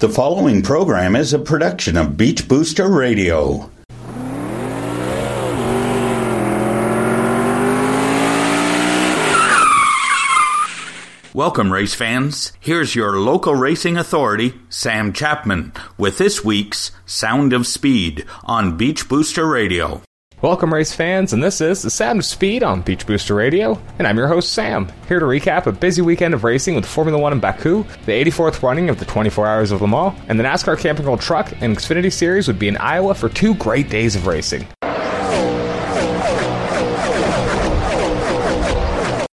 The following program is a production of Beach Booster Radio. Welcome, race fans. Here's your local racing authority, Sam Chapman, with this week's Sound of Speed on Beach Booster Radio. Welcome, race fans, and this is the Sound of Speed on Beach Booster Radio, and I'm your host, Sam, here to recap a busy weekend of racing with Formula One in Baku, the 84th running of the 24 Hours of Le Mans, and the NASCAR Camping World Truck and Xfinity Series would be in Iowa for two great days of racing.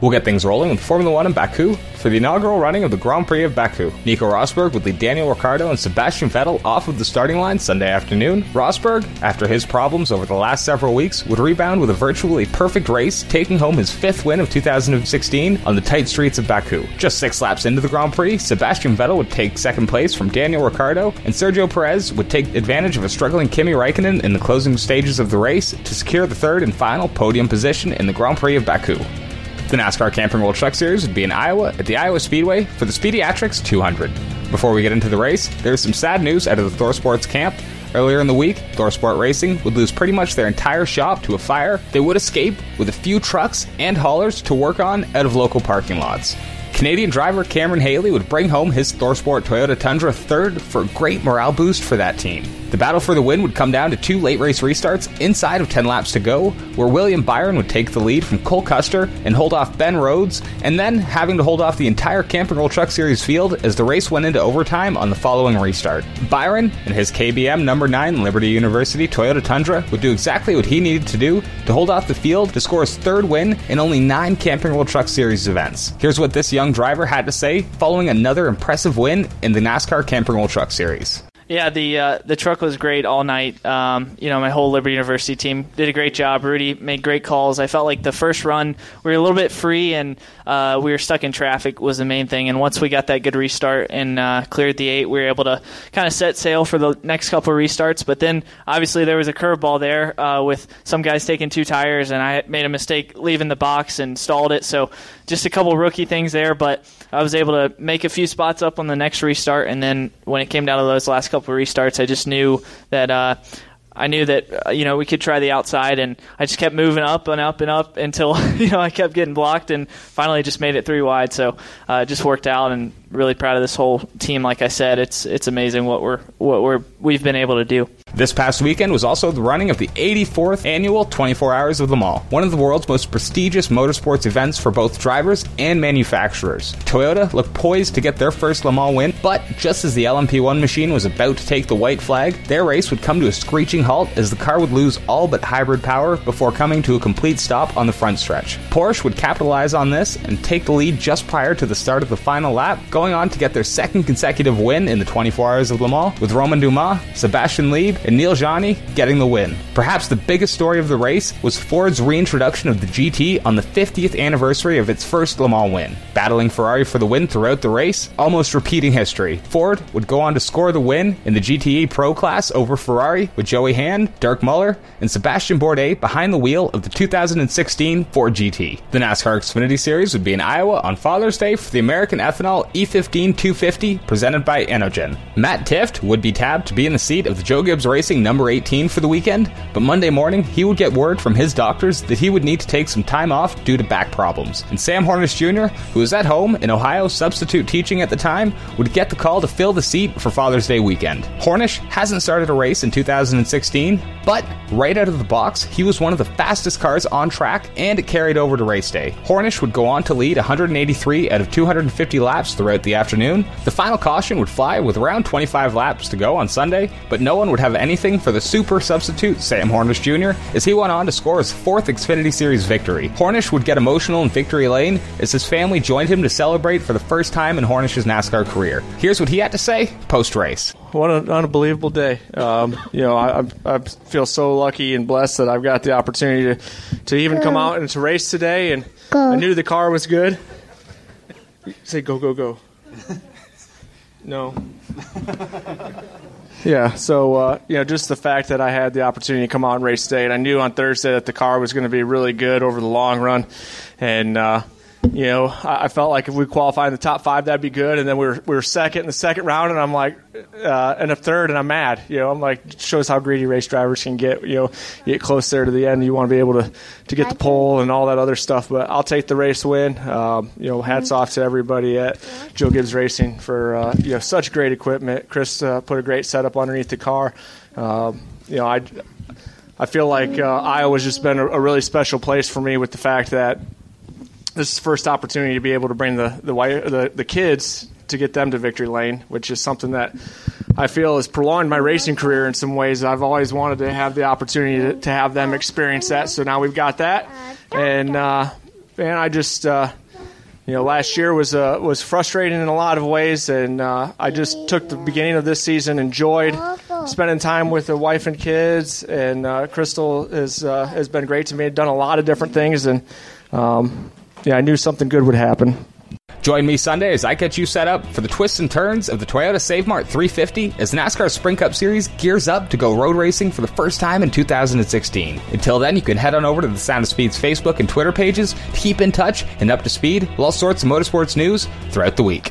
We'll get things rolling with Formula One in Baku for the inaugural running of the Grand Prix of Baku. Nico Rosberg would lead Daniel Ricciardo and Sebastian Vettel off of the starting line Sunday afternoon. Rosberg, after his problems over the last several weeks, would rebound with a virtually perfect race, taking home his fifth win of 2016 on the tight streets of Baku. Just six laps into the Grand Prix, Sebastian Vettel would take second place from Daniel Ricciardo, and Sergio Perez would take advantage of a struggling Kimi Raikkonen in the closing stages of the race to secure the third and final podium position in the Grand Prix of Baku. The NASCAR Camping World Truck Series would be in Iowa at the Iowa Speedway for the Speediatrics 200. Before we get into the race, there's some sad news out of the Thor Sports camp. Earlier in the week, ThorSport Racing would lose pretty much their entire shop to a fire. They would escape with a few trucks and haulers to work on out of local parking lots. Canadian driver Cameron Hayley would bring home his ThorSport Toyota Tundra third for a great morale boost for that team. The battle for the win would come down to two late race restarts inside of 10 laps to go, where William Byron would take the lead from Cole Custer and hold off Ben Rhodes, and then having to hold off the entire Camping World Truck Series field as the race went into overtime on the following restart. Byron and his KBM number 9 Liberty University Toyota Tundra would do exactly what he needed to do to hold off the field to score his third win in only nine Camping World Truck Series events. Here's what this young driver had to say following another impressive win in the NASCAR Camping World Truck Series. Yeah, the uh, the truck was great all night. Um, you know, my whole Liberty University team did a great job. Rudy made great calls. I felt like the first run we were a little bit free and uh, we were stuck in traffic was the main thing. And once we got that good restart and uh, cleared the eight, we were able to kind of set sail for the next couple of restarts. But then obviously there was a curveball there uh, with some guys taking two tires, and I made a mistake leaving the box and stalled it. So just a couple rookie things there, but I was able to make a few spots up on the next restart. And then when it came down to those last couple of restarts, I just knew that uh, I knew that uh, you know we could try the outside, and I just kept moving up and up and up until you know I kept getting blocked, and finally just made it three wide. So uh, it just worked out, and really proud of this whole team. Like I said, it's it's amazing what we're what we're we've been able to do. This past weekend was also the running of the 84th annual 24 Hours of Le Mans, one of the world's most prestigious motorsports events for both drivers and manufacturers. Toyota looked poised to get their first Le Mans win, but just as the LMP1 machine was about to take the white flag, their race would come to a screeching halt as the car would lose all but hybrid power before coming to a complete stop on the front stretch. Porsche would capitalize on this and take the lead just prior to the start of the final lap, going on to get their second consecutive win in the 24 Hours of Le Mans, with Romain Dumas, Sebastian Lieb, and Neel Jani getting the win. Perhaps the biggest story of the race was Ford's reintroduction of the GT on the 50th anniversary of its first Le Mans win. Battling Ferrari for the win throughout the race, almost repeating history. Ford would go on to score the win in the GTE Pro class over Ferrari with Joey Hand, Dirk Muller, and Sebastian Bourdais behind the wheel of the 2016 Ford GT. The NASCAR Xfinity Series would be in Iowa on Father's Day for the American Ethanol E15 250 presented by Enogen. Matt Tifft would be tabbed to be in the seat of the Joe Gibbs Racing number 18 for the weekend, but Monday morning he would get word from his doctors that he would need to take some time off due to back problems. And Sam Hornish Jr., who was at home in Ohio substitute teaching at the time, would get the call to fill the seat for Father's Day weekend. Hornish hasn't started a race in 2016, but right out of the box, he was one of the fastest cars on track and it carried over to race day. Hornish would go on to lead 183 out of 250 laps throughout the afternoon. The final caution would fly with around 25 laps to go on Sunday, but no one would have anything for the super substitute Sam Hornish Jr. as he went on to score his fourth Xfinity Series victory. Hornish would get emotional in victory lane as his family joined him to celebrate for the first time in Hornish's NASCAR career. Here's what he had to say post race. What an unbelievable day! Um, you know, I, I, feel so lucky and blessed that I've got the opportunity to, to even come out and to race today. And I knew the car was good. Say go go go. No. yeah, so uh, you know, just the fact that I had the opportunity to come on race day, and I knew on Thursday that the car was going to be really good over the long run, and uh, you know, I, I, felt like if we qualify in the top five, that'd be good. And then we were we were second in the second round, and I'm like, uh, and a third, and I'm mad. You know, I'm like, shows how greedy race drivers can get. You know, you get close there to the end, you want to be able to to get the pole and all that other stuff. But I'll take the race win. Um, you know, hats off to everybody at Joe Gibbs Racing for uh, you know such great equipment. Chris uh, put a great setup underneath the car. Um, you know, I. I feel like uh, Iowa's just been a, a really special place for me with the fact that this first opportunity to be able to bring the the, the, the kids to get them to victory lane, which is something that I feel has prolonged my racing career in some ways. I've always wanted to have the opportunity to, to have them experience that, so now we've got that, and uh, and I just. Uh, you know, last year was uh, was frustrating in a lot of ways, and uh, I just took the beginning of this season, enjoyed spending time with the wife and kids, and uh, Crystal has uh, has been great to me. Done a lot of different things, and um, yeah, I knew something good would happen. Join me Sunday as I get you set up for the twists and turns of the Toyota Save Mart 350 as NASCAR Sprint Cup Series gears up to go road racing for the first time in 2016. Until then, you can head on over to the Sound of Speed's Facebook and Twitter pages to keep in touch and up to speed with all sorts of motorsports news throughout the week.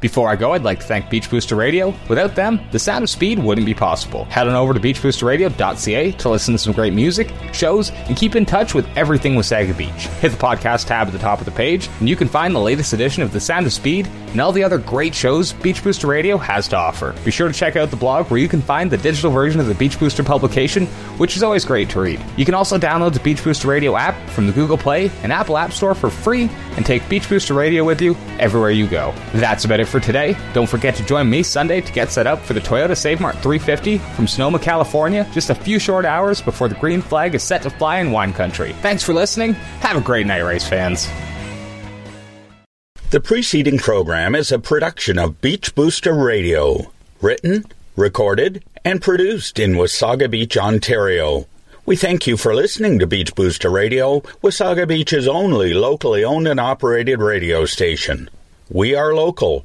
Before I go, I'd like to thank Beach Booster Radio. Without them, the sound of speed wouldn't be possible. Head on over to beachboosterradio.ca to listen to some great music, shows, and keep in touch with everything Wasaga Beach. Hit the podcast tab at the top of the page, and you can find the latest edition of The Sound of Speed and all the other great shows Beach Booster Radio has to offer. Be sure to check out the blog where you can find the digital version of the Beach Booster publication, which is always great to read. You can also download the Beach Booster Radio app from the Google Play and Apple App Store for free and take Beach Booster Radio with you everywhere you go. That's about it for today. Don't forget to join me Sunday to get set up for the Toyota Save Mart 350 from Sonoma, California, just a few short hours before the green flag is set to fly in wine country. Thanks for listening. Have a great night, race fans. The preceding program is a production of Beach Booster Radio, written, recorded, and produced in Wasaga Beach, Ontario. We thank you for listening to Beach Booster Radio, Wasaga Beach's only locally owned and operated radio station. We are local.